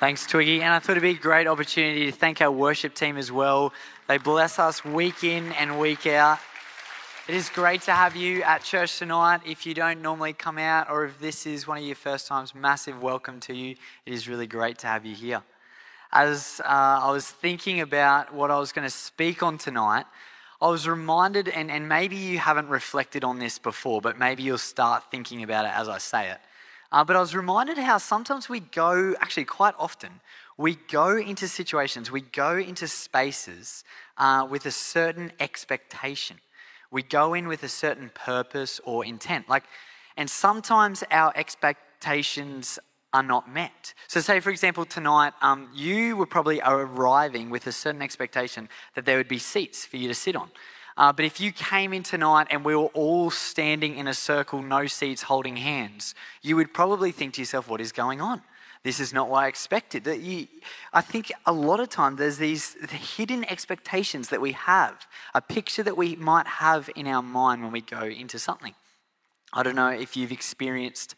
Thanks, Twiggy. And I thought it'd be a great opportunity to thank our worship team as well. They bless us week in and week out. It is great to have you at church tonight. If you don't normally come out, or if this is one of your first times, massive welcome to you. It is really great to have you here. As uh, I was thinking about what I was going to speak on tonight, I was reminded, and, and maybe you haven't reflected on this before, but maybe you'll start thinking about it as I say it. Uh, but I was reminded how sometimes we go, actually, quite often, we go into situations, we go into spaces uh, with a certain expectation. We go in with a certain purpose or intent. Like, and sometimes our expectations are not met. So, say for example, tonight, um, you were probably arriving with a certain expectation that there would be seats for you to sit on. Uh, but if you came in tonight and we were all standing in a circle, no seats, holding hands, you would probably think to yourself, what is going on? This is not what I expected. You, I think a lot of time there's these hidden expectations that we have, a picture that we might have in our mind when we go into something. I don't know if you've experienced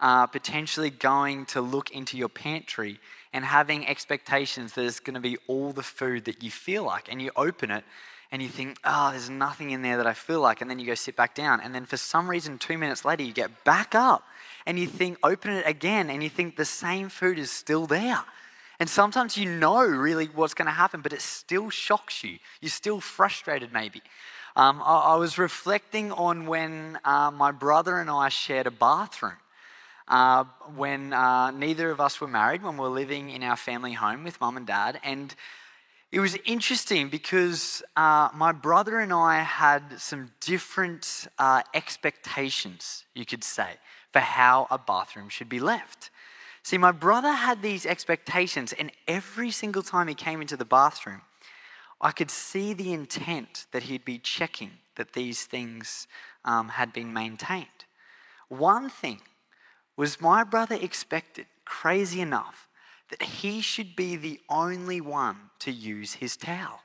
uh, potentially going to look into your pantry and having expectations that it's going to be all the food that you feel like, and you open it and you think, oh, there's nothing in there that I feel like. And then you go sit back down. And then for some reason, two minutes later, you get back up and you think, open it again. And you think the same food is still there. And sometimes you know really what's going to happen, but it still shocks you. You're still frustrated, maybe. Um, I, I, was reflecting on when uh, my brother and I shared a bathroom. Uh, when uh, neither of us were married, when we were living in our family home with mum and dad. And it was interesting because uh, my brother and I had some different uh, expectations, you could say, for how a bathroom should be left. See, my brother had these expectations, and every single time he came into the bathroom, I could see the intent that he'd be checking that these things um, had been maintained. One thing was my brother expected, crazy enough, that he should be the only one to use his towel.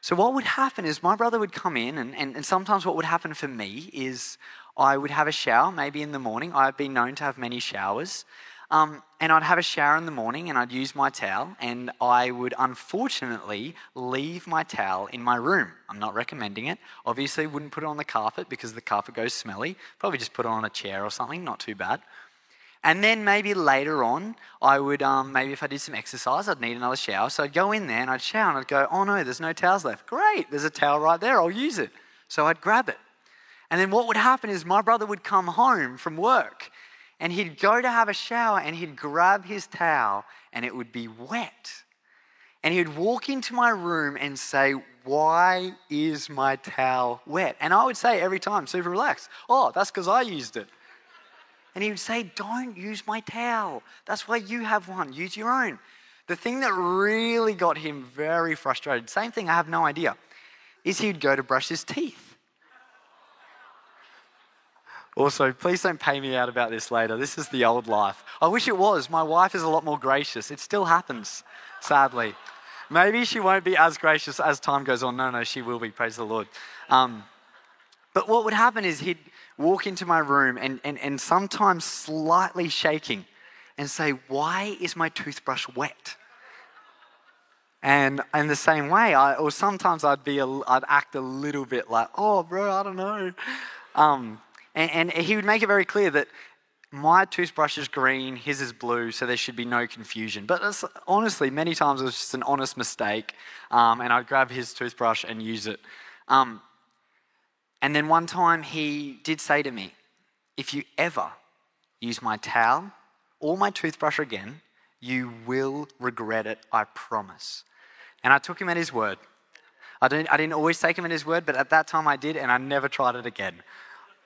So, what would happen is my brother would come in, and, and, and, sometimes what would happen for me is I would have a shower, maybe in the morning. I've been known to have many showers. Um, and I'd have a shower in the morning and I'd use my towel, and I would unfortunately leave my towel in my room. I'm not recommending it. Obviously, wouldn't put it on the carpet because the carpet goes smelly. Probably just put it on a chair or something, not too bad. And then maybe later on, I would, um, maybe if I did some exercise, I'd need another shower. So I'd go in there and I'd shower and I'd go, oh no, there's no towels left. Great, there's a towel right there, I'll use it. So I'd grab it. And then what would happen is my brother would come home from work and he'd go to have a shower and he'd grab his towel and it would be wet. And he'd walk into my room and say, Why is my towel wet? And I would say every time, super relaxed, Oh, that's because I used it. And he would say, Don't use my towel. That's why you have one. Use your own. The thing that really got him very frustrated, same thing, I have no idea, is he would go to brush his teeth. Also, please don't pay me out about this later. This is the old life. I wish it was. My wife is a lot more gracious. It still happens, sadly. Maybe she won't be as gracious as time goes on. No, no, she will be. Praise the Lord. Um, but what would happen is he'd walk into my room and, and, and sometimes slightly shaking and say, Why is my toothbrush wet? And in the same way, I, or sometimes I'd be, a, I'd act a little bit like, oh, bro, I don't know. Um, and, and he would make it very clear that my toothbrush is green, his is blue, so there should be no confusion. But honestly, many times it was just an honest mistake, um, and I'd grab his toothbrush and use it. Um, and then one time he did say to me, If you ever use my towel or my toothbrush again, you will regret it, I promise. And I took him at his word. I didn't, I didn't always take him at his word, but at that time I did, and I never tried it again.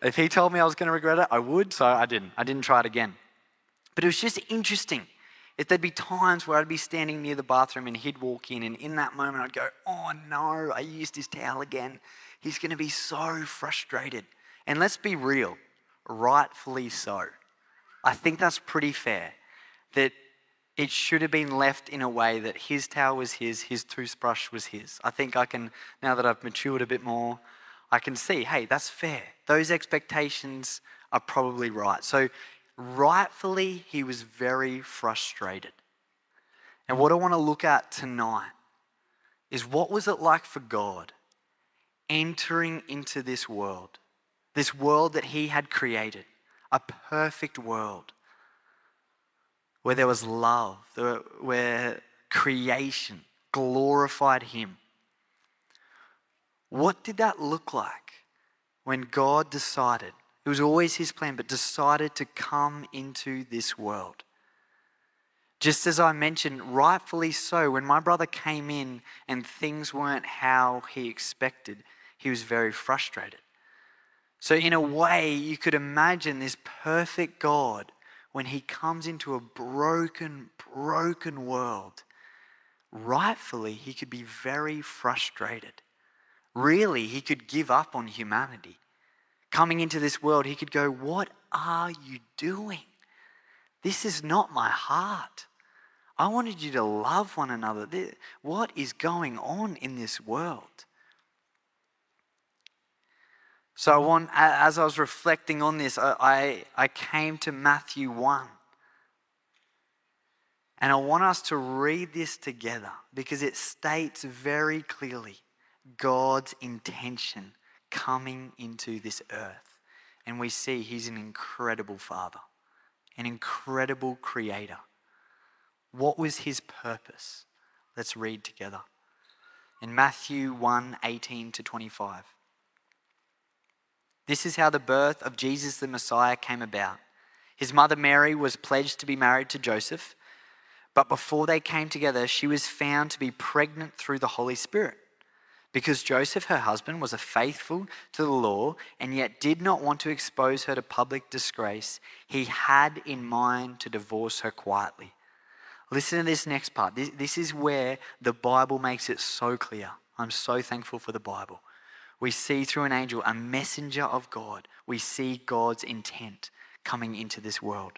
If he told me I was going to regret it, I would, so I didn't. I didn't try it again. But it was just interesting. If there'd be times where I'd be standing near the bathroom and he'd walk in, and in that moment I'd go, Oh no, I used his towel again he's going to be so frustrated. And let's be real, rightfully so. I think that's pretty fair. That it should have been left in a way that his towel was his, his toothbrush was his. I think I can, now that I've matured a bit more, I can see, hey, that's fair. Those expectations are probably right. So, rightfully, he was very frustrated. And what I want to look at tonight is what was it like for God entering into this world, this world that he had created, a perfect world where there was love, where creation glorified him. What did that look like when God decided? It was always his plan, but decided to come into this world. Just as I mentioned, rightfully so, when my brother came in and things weren't how he expected, he was very frustrated. So, in a way, you could imagine this perfect God when he comes into a broken, broken world. Rightfully, he could be very frustrated. Really, he could give up on humanity. Coming into this world, he could go, What are you doing? This is not my heart. I wanted you to love one another. What is going on in this world? So I want, as I was reflecting on this, I, I came to Matthew 1. And I want us to read this together because it states very clearly God's intention coming into this earth. And we see He's an incredible Father, an incredible Creator. What was His purpose? Let's read together. In Matthew 1 18 to 25. This is how the birth of Jesus the Messiah came about. His mother Mary was pledged to be married to Joseph, but before they came together, she was found to be pregnant through the Holy Spirit. Because Joseph, her husband, was a faithful to the law and yet did not want to expose her to public disgrace, he had in mind to divorce her quietly. Listen to this next part. This, is where the Bible makes it so clear. I'm so thankful for the Bible. We see through an angel, a messenger of God. We see God's intent coming into this world.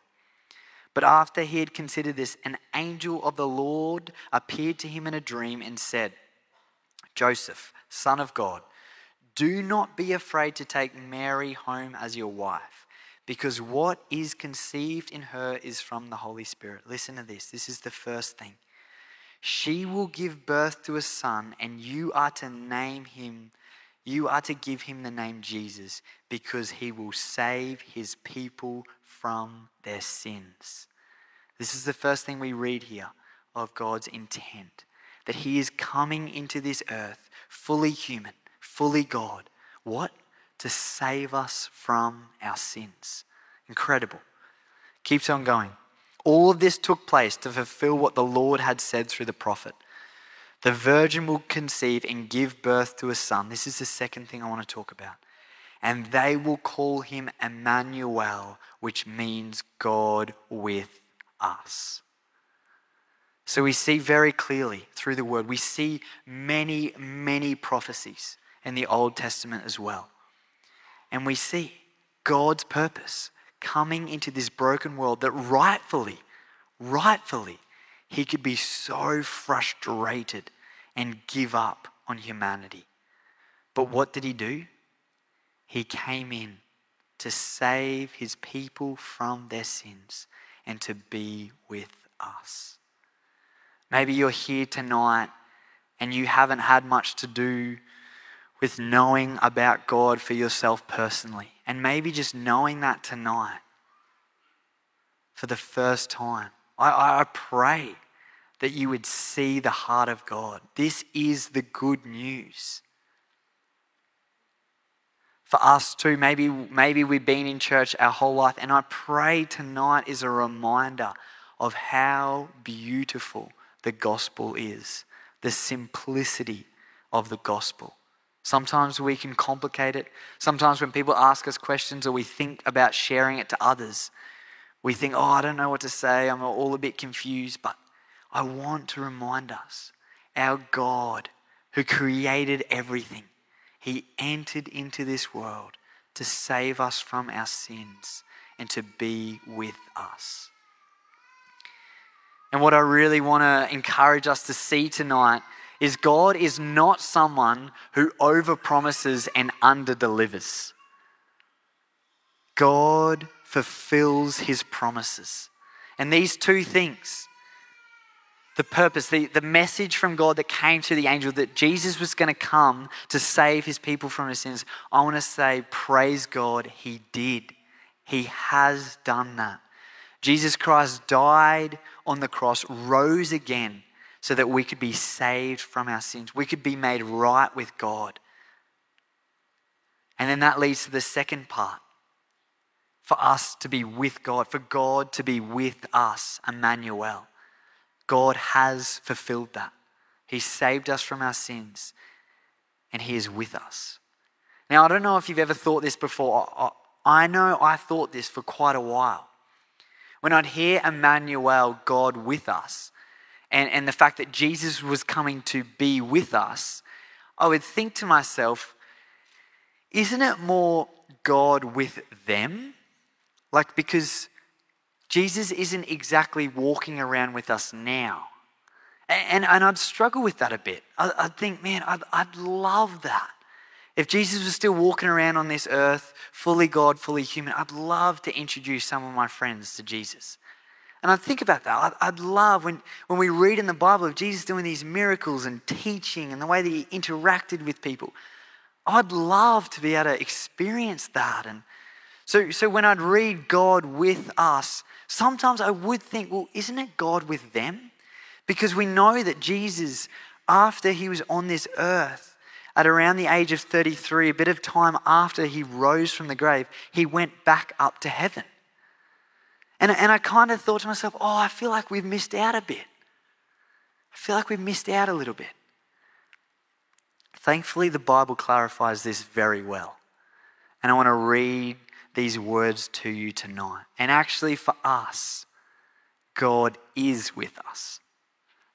But after he had considered this, an angel of the Lord appeared to him in a dream and said, Joseph, son of God, do not be afraid to take Mary home as your wife, because what is conceived in her is from the Holy Spirit. Listen to this. This is the first thing. She will give birth to a son, and you are to name him you are to give him the name Jesus because he will save his people from their sins. This is the first thing we read here of God's intent that he is coming into this earth fully human, fully God. What? To save us from our sins. Incredible. Keeps on going. All of this took place to fulfill what the Lord had said through the prophet. The virgin will conceive and give birth to a son. This is the second thing I want to talk about. And they will call him Emmanuel, which means God with us. So we see very clearly through the word, we see many, many prophecies in the Old Testament as well. And we see God's purpose coming into this broken world that rightfully, rightfully he could be so frustrated and give up on humanity. But what did he do? He came in to save his people from their sins and to be with us. Maybe you're here tonight and you haven't had much to do with knowing about God for yourself personally. And maybe just knowing that tonight for the first time. I, I pray that you would see the heart of God. This is the good news. For us too, maybe, maybe we've been in church our whole life, and I pray tonight is a reminder of how beautiful the gospel is, the simplicity of the gospel. Sometimes we can complicate it. Sometimes when people ask us questions or we think about sharing it to others, we think, oh, I don't know what to say. I'm all a bit confused. But I want to remind us our God, who created everything, He entered into this world to save us from our sins and to be with us. And what I really want to encourage us to see tonight is God is not someone who overpromises and underdelivers. God fulfills his promises. And these two things, the purpose, the, the message from God that came to the angel that Jesus was going to come to save his people from his sins, I want to say, praise God, he did. He has done that. Jesus Christ died on the cross, rose again, so that we could be saved from our sins. We could be made right with God. And then that leads to the second part for us to be with God, for God to be with us, Emmanuel. God has fulfilled that. He saved us from our sins and He is with us. Now, I don't know if you've ever thought this before. I know I thought this for quite a while. When I'd hear Emmanuel, God with us, and, and the fact that Jesus was coming to be with us, I would think to myself, isn't it more God with them? Like, because Jesus isn't exactly walking around with us now. And, and I'd struggle with that a bit. I, I'd think, man, I'd, I'd love that. If Jesus was still walking around on this earth, fully God, fully human, I'd love to introduce some of my friends to Jesus. And I think about that. I'd, I'd, love when, when we read in the Bible of Jesus doing these miracles and teaching and the way that he interacted with people. I'd love to be able to experience that. And so, so when I'd read God with us, sometimes I would think, well, isn't it God with them? Because we know that Jesus, after he was on this earth, at around the age of 33, a bit of time after he rose from the grave, he went back up to heaven. And, and I kind of thought to myself, oh, I feel like we've missed out a bit. I feel like we've missed out a little bit. Thankfully, the Bible clarifies this very well. And I want to read these words to you tonight. And actually, for us, God is with us.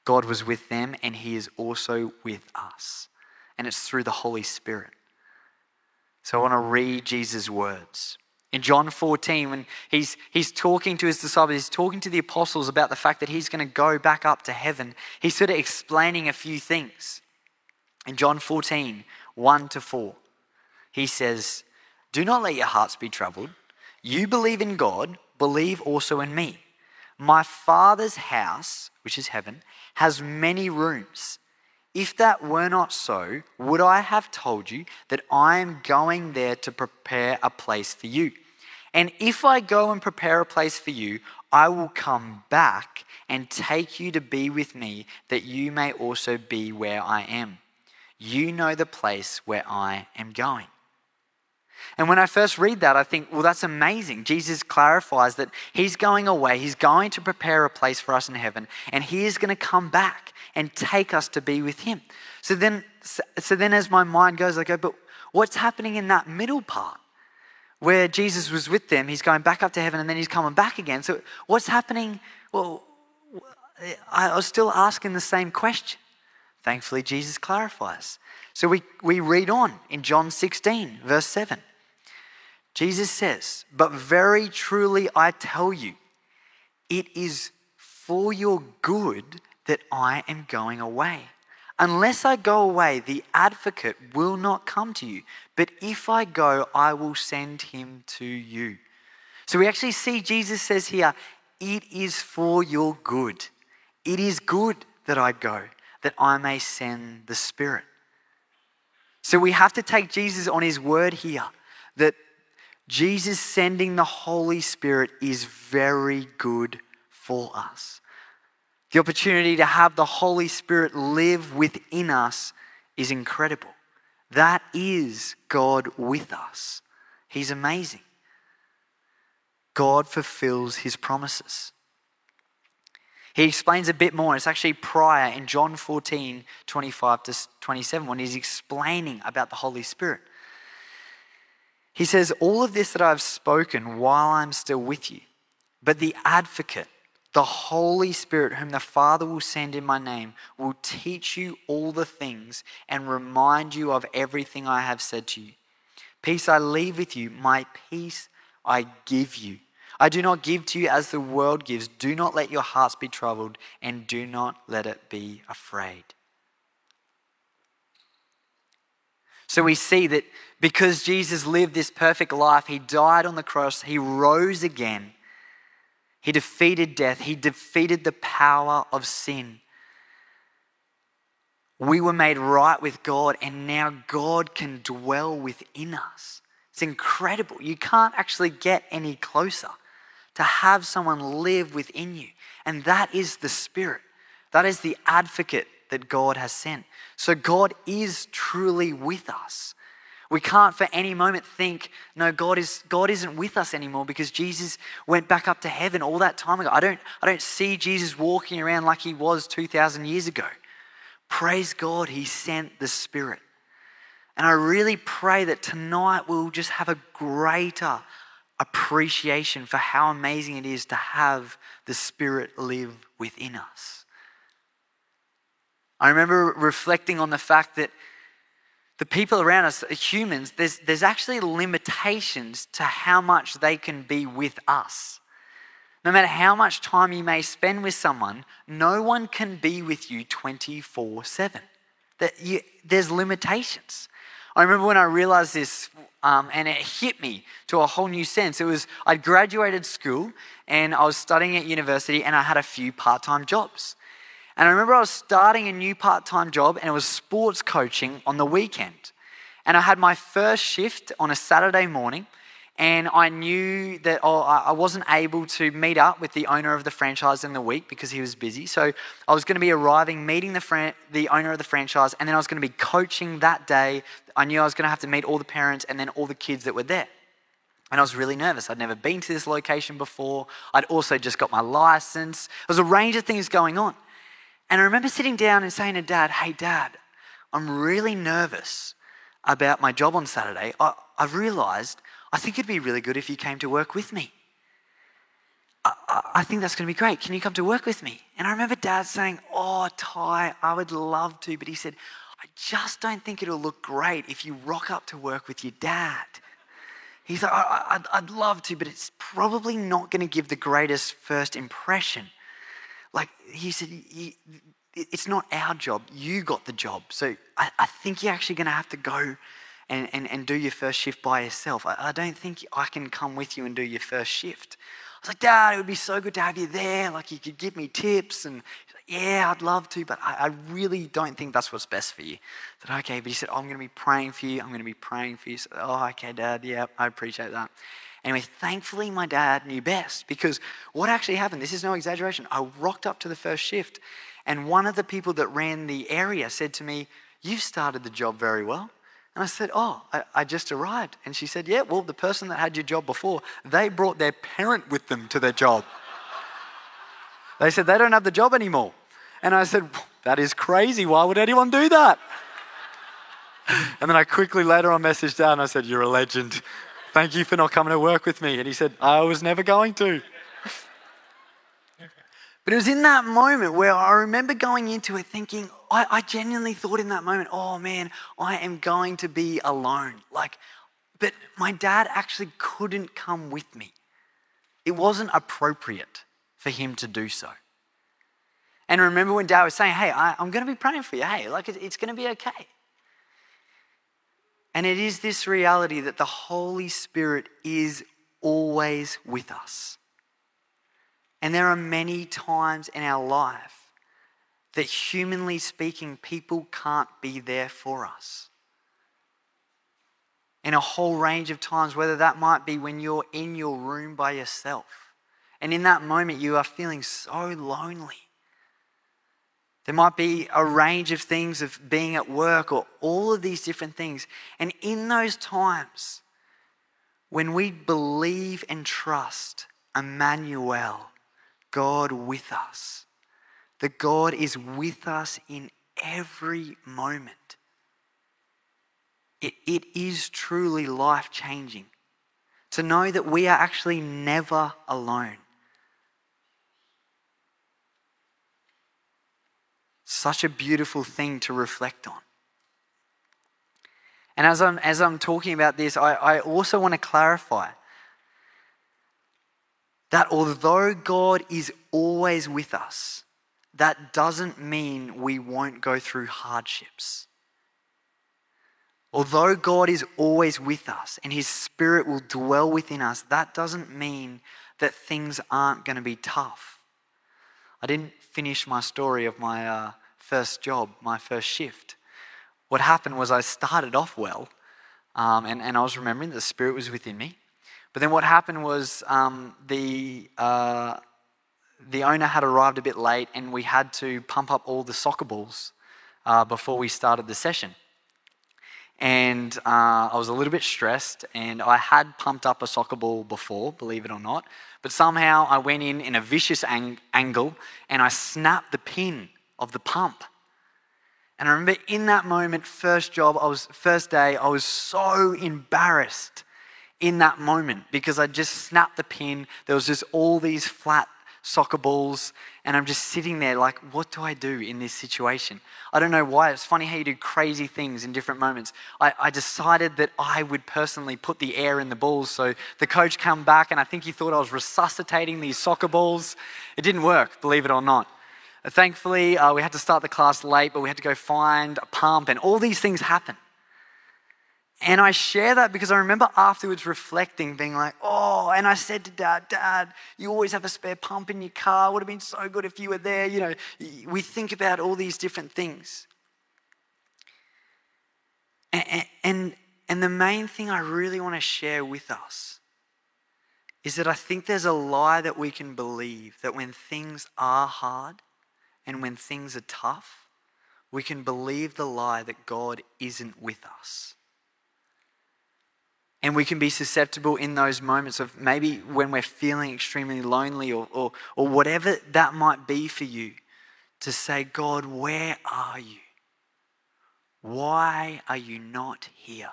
God was with them, and He is also with us and it's through the Holy Spirit. So I want to read Jesus' words. In John 14, when he's, he's talking to his disciples, he's talking to the apostles about the fact that he's going to go back up to heaven, he's sort of explaining a few things. In John 14, 1 to 4, he says, Do not let your hearts be troubled. You believe in God, believe also in me. My Father's house, which is heaven, has many rooms. If that were not so, would I have told you that I am going there to prepare a place for you? And if I go and prepare a place for you, I will come back and take you to be with me, that you may also be where I am. You know the place where I am going. And when I first read that, I think, well, that's amazing. Jesus clarifies that he's going away, he's going to prepare a place for us in heaven, and he is going to come back and take us to be with him. So then, so then as my mind goes, I go, but what's happening in that middle part? Where Jesus was with them, he's going back up to heaven and then he's coming back again. So what's happening? Well, I was still asking the same question. Thankfully, Jesus clarifies. So we, we read on in John 16, verse 7. Jesus says, But very truly I tell you, it is for your good that I am going away. Unless I go away, the advocate will not come to you. But if I go, I will send him to you. So we actually see Jesus says here, It is for your good. It is good that I go, that I may send the Spirit. So we have to take Jesus on his word here that Jesus sending the Holy Spirit is very good for us. The opportunity to have the Holy Spirit live within us is incredible. That is God with us. He's amazing. God fulfills his promises. He explains a bit more. It's actually prior in John 14, 25 to 27, when he's explaining about the Holy Spirit. He says, All of this that I've spoken while I'm still with you, but the advocate, the Holy Spirit, whom the Father will send in my name, will teach you all the things and remind you of everything I have said to you. Peace I leave with you, my peace I give you. I do not give to you as the world gives. Do not let your hearts be troubled, and do not let it be afraid. So we see that because Jesus lived this perfect life, he died on the cross, he rose again, he defeated death, he defeated the power of sin. We were made right with God, and now God can dwell within us. It's incredible. You can't actually get any closer to have someone live within you. And that is the Spirit, that is the advocate that God has sent. So God is truly with us. We can't for any moment think, no, God, is, God isn't with us anymore because Jesus went back up to heaven all that time ago. I don't, I don't see Jesus walking around like he was 2,000 years ago. Praise God, He sent the Spirit. And I really pray that tonight we'll just have a greater appreciation for how amazing it is to have the Spirit live within us. I remember reflecting on the fact that the people around us, humans, there's, there's actually limitations to how much they can be with us. No matter how much time you may spend with someone, no one can be with you 24 7. There's limitations. I remember when I realized this, um, and it hit me to a whole new sense. It was I'd graduated school and I was studying at university, and I had a few part time jobs. And I remember I was starting a new part time job, and it was sports coaching on the weekend. And I had my first shift on a Saturday morning, and I knew that oh, I wasn't able to meet up with the owner of the franchise in the week because he was busy. So I was going to be arriving, meeting the, fran- the owner of the franchise, and then I was going to be coaching that day. I knew I was going to have to meet all the parents and then all the kids that were there. And I was really nervous. I'd never been to this location before. I'd also just got my license. There was a range of things going on. And I remember sitting down and saying to dad, Hey, dad, I'm really nervous about my job on Saturday. I, I've realized I think it'd be really good if you came to work with me. I, I think that's going to be great. Can you come to work with me? And I remember dad saying, Oh, Ty, I would love to. But he said, I just don't think it'll look great if you rock up to work with your dad. He's like, I, would love to, but it's probably not going to give the greatest first impression. Like he said, it's not our job. You got the job. So I, I think you're actually going to have to go and, and, and do your first shift by yourself. I, I don't think I can come with you and do your first shift. I was like, Dad, it would be so good to have you there. Like, you could give me tips. And like, yeah, I'd love to, but I, I, really don't think that's what's best for you. I said, okay. But he said, oh, I'm going to be praying for you. I'm going to be praying for you. So, oh, okay, Dad. Yeah, I appreciate that. Anyway, thankfully, my dad knew best because what actually happened, this is no exaggeration. I rocked up to the first shift, and one of the people that ran the area said to me, You've started the job very well. And I said, Oh, I, I, just arrived. And she said, Yeah, well, the person that had your job before, they brought their parent with them to their job. they said, They don't have the job anymore. And I said, That is crazy. Why would anyone do that? and then I quickly later on messaged down. And I said, You're a legend. Thank you for not coming to work with me. And he said, I was never going to. But it was in that moment where I remember going into it thinking, I, I, genuinely thought in that moment, oh man, I am going to be alone. Like, but my dad actually couldn't come with me. It wasn't appropriate for him to do so. And remember when dad was saying, hey, I, am going to be praying for you. Hey, like it's going to be okay. And it is this reality that the Holy Spirit is always with us. And there are many times in our life that, humanly speaking, people can't be there for us. In a whole range of times, whether that might be when you're in your room by yourself, and in that moment you are feeling so lonely. There might be a range of things of being at work or all of these different things. And in those times, when we believe and trust Emmanuel, God with us. That God is with us in every moment. It, it is truly life changing to know that we are actually never alone. Such a beautiful thing to reflect on. And as I'm, as I'm talking about this, I, I also want to clarify that although God is always with us, that doesn't mean we won't go through hardships. Although God is always with us and His Spirit will dwell within us, that doesn't mean that things aren't going to be tough. I didn't finish my story of my uh, first job, my first shift. What happened was I started off well, um, and, and I was remembering the Spirit was within me. But then what happened was um, the, uh, the owner had arrived a bit late, and we had to pump up all the soccer balls uh, before we started the session and uh, I was a little bit stressed. And I had pumped up a soccer ball before, believe it or not, but somehow I went in in a vicious ang- angle and I snapped the pin of the pump. And I remember in that moment, first job, I was first day, I was so embarrassed in that moment because I just snapped the pin. There was just all these flat soccer balls, and I'm just sitting there like, what do I do in this situation? I don't know why. It's funny how you do crazy things in different moments. I, I decided that I would personally put the air in the balls. So the coach came back, and I think he thought I was resuscitating these soccer balls. It didn't work, believe it or not. Thankfully, uh, we had to start the class late, but we had to go find a pump, and all these things happened. And I share that because I remember afterwards reflecting, being like, oh, and I said to dad, Dad, you always have a spare pump in your car. Would have been so good if you were there. You know, we think about all these different things. And, and, and the main thing I really want to share with us is that I think there's a lie that we can believe that when things are hard and when things are tough, we can believe the lie that God isn't with us. And we can be susceptible in those moments of maybe when we're feeling extremely lonely or, or, or whatever that might be for you to say, God, where are you? Why are you not here?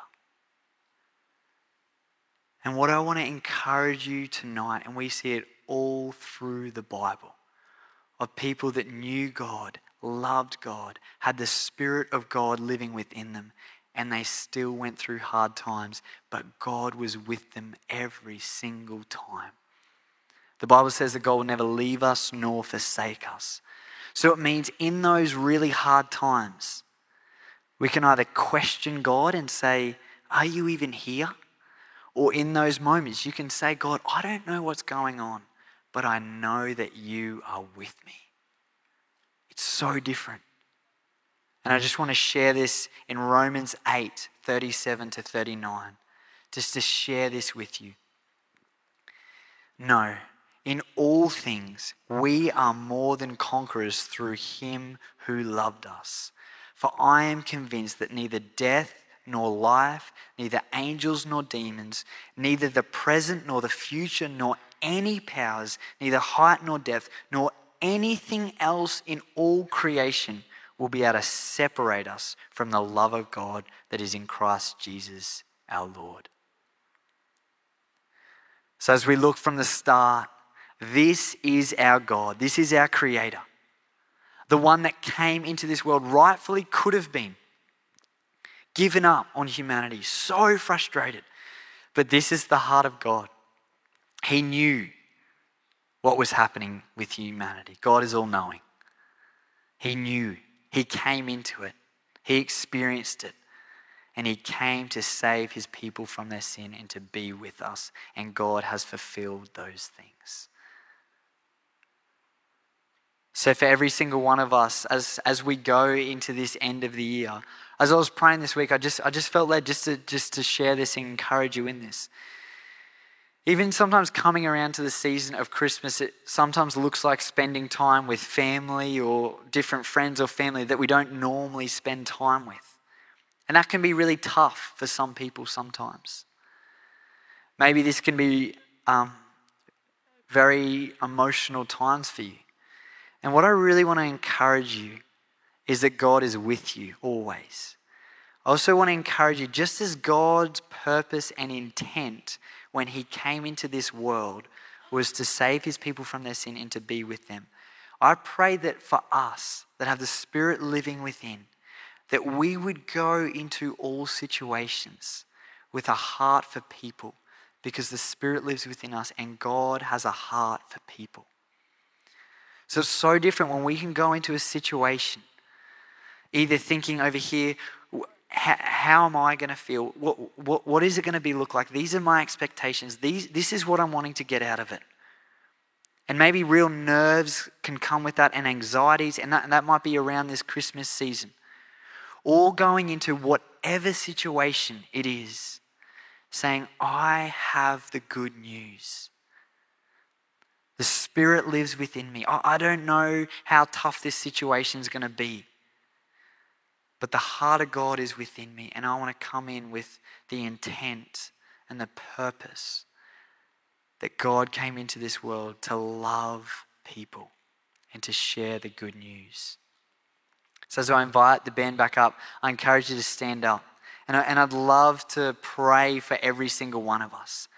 And what I want to encourage you tonight, and we see it all through the Bible, of people that knew God, loved God, had the Spirit of God living within them, and they still went through hard times, but God was with them every single time. The Bible says that God will never leave us nor forsake us. So it means in those really hard times, we can either question God and say, Are you even here? Or in those moments, you can say, God, I don't know what's going on, but I know that you are with me. It's so different. And I just want to share this in Romans 8 37 to 39, just to share this with you. No, in all things, we are more than conquerors through him who loved us. For I am convinced that neither death nor life, neither angels nor demons, neither the present nor the future, nor any powers, neither height nor depth, nor anything else in all creation will be able to separate us from the love of God that is in Christ Jesus our Lord. So, as we look from the start, this is our God, this is our Creator, the one that came into this world, rightfully could have been given up on humanity, so frustrated. But this is the heart of God. He knew what was happening with humanity. God is all knowing. He knew he came into it, he experienced it, and he came to save his people from their sin and to be with us. And God has fulfilled those things. So, for every single one of us, as, as we go into this end of the year, as I was praying this week, I just, I just felt led just to, just to share this and encourage you in this. Even sometimes coming around to the season of Christmas, it sometimes looks like spending time with family or different friends or family that we don't normally spend time with. And that can be really tough for some people sometimes. Maybe this can be um, very emotional times for you. And what I really want to encourage you is that God is with you always. I also want to encourage you, just as God's purpose and intent when he came into this world was to save his people from their sin and to be with them. I pray that for us that have the Spirit living within, that we would go into all situations with a heart for people because the Spirit lives within us and God has a heart for people. So it's so different when we can go into a situation, either thinking over here, how am I going to feel? What, what, what is it going to be look like? These are my expectations. These, this is what I'm wanting to get out of it. And maybe real nerves can come with that and anxieties, and that, and that might be around this Christmas season. All going into whatever situation it is, saying, I have the good news. The Spirit lives within me. I don't know how tough this situation is going to be. But the heart of God is within me, and I want to come in with the intent and the purpose that God came into this world to love people and to share the good news. So, as I invite the band back up, I encourage you to stand up. And, I, and I'd love to pray for every single one of us.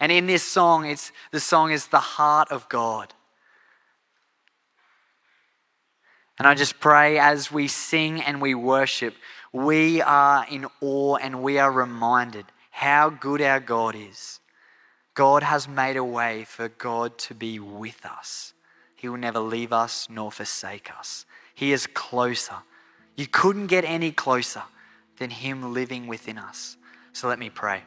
And in this song, it's, the song is the heart of God. And I just pray as we sing and we worship, we are in awe and we are reminded how good our God is. God has made a way for God to be with us. He will never leave us nor forsake us. He is closer. You couldn't get any closer than Him living within us. So let me pray.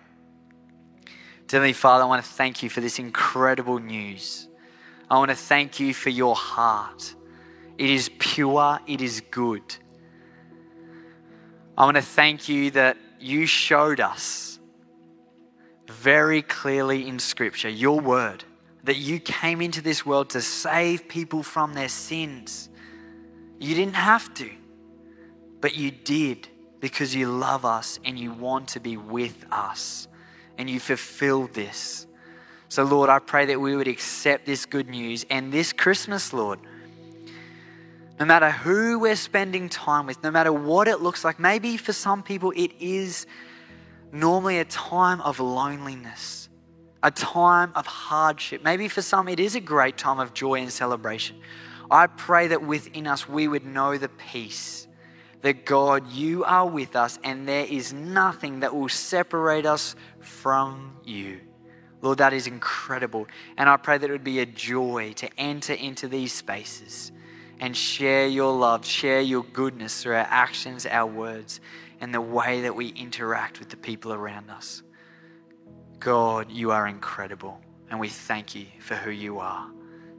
Dearly Father, I want to thank you for this incredible news. I want to thank you for your heart. It is pure, it is good. I want to thank you that you showed us very clearly in Scripture, your word, that you came into this world to save people from their sins. You didn't have to, but you did because you love us and you want to be with us and you fulfilled this. So, Lord, I pray that we would accept this good news and this Christmas, Lord no matter who we're spending time with, no matter what it looks like, maybe for some people it is normally a time of loneliness, a time of hardship. Maybe for some it is a great time of joy and celebration. I pray that within us we would know the peace that God, you are with us and there is nothing that will separate us from you. Lord, that is incredible. And I pray that it would be a joy to enter into these spaces and share your love, share your goodness through our actions, our words, and the way that we interact with the people around us. God, you are incredible, and we thank you for who you are.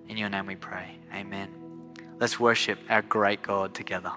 In your name we pray. Amen. Let's worship our great God together.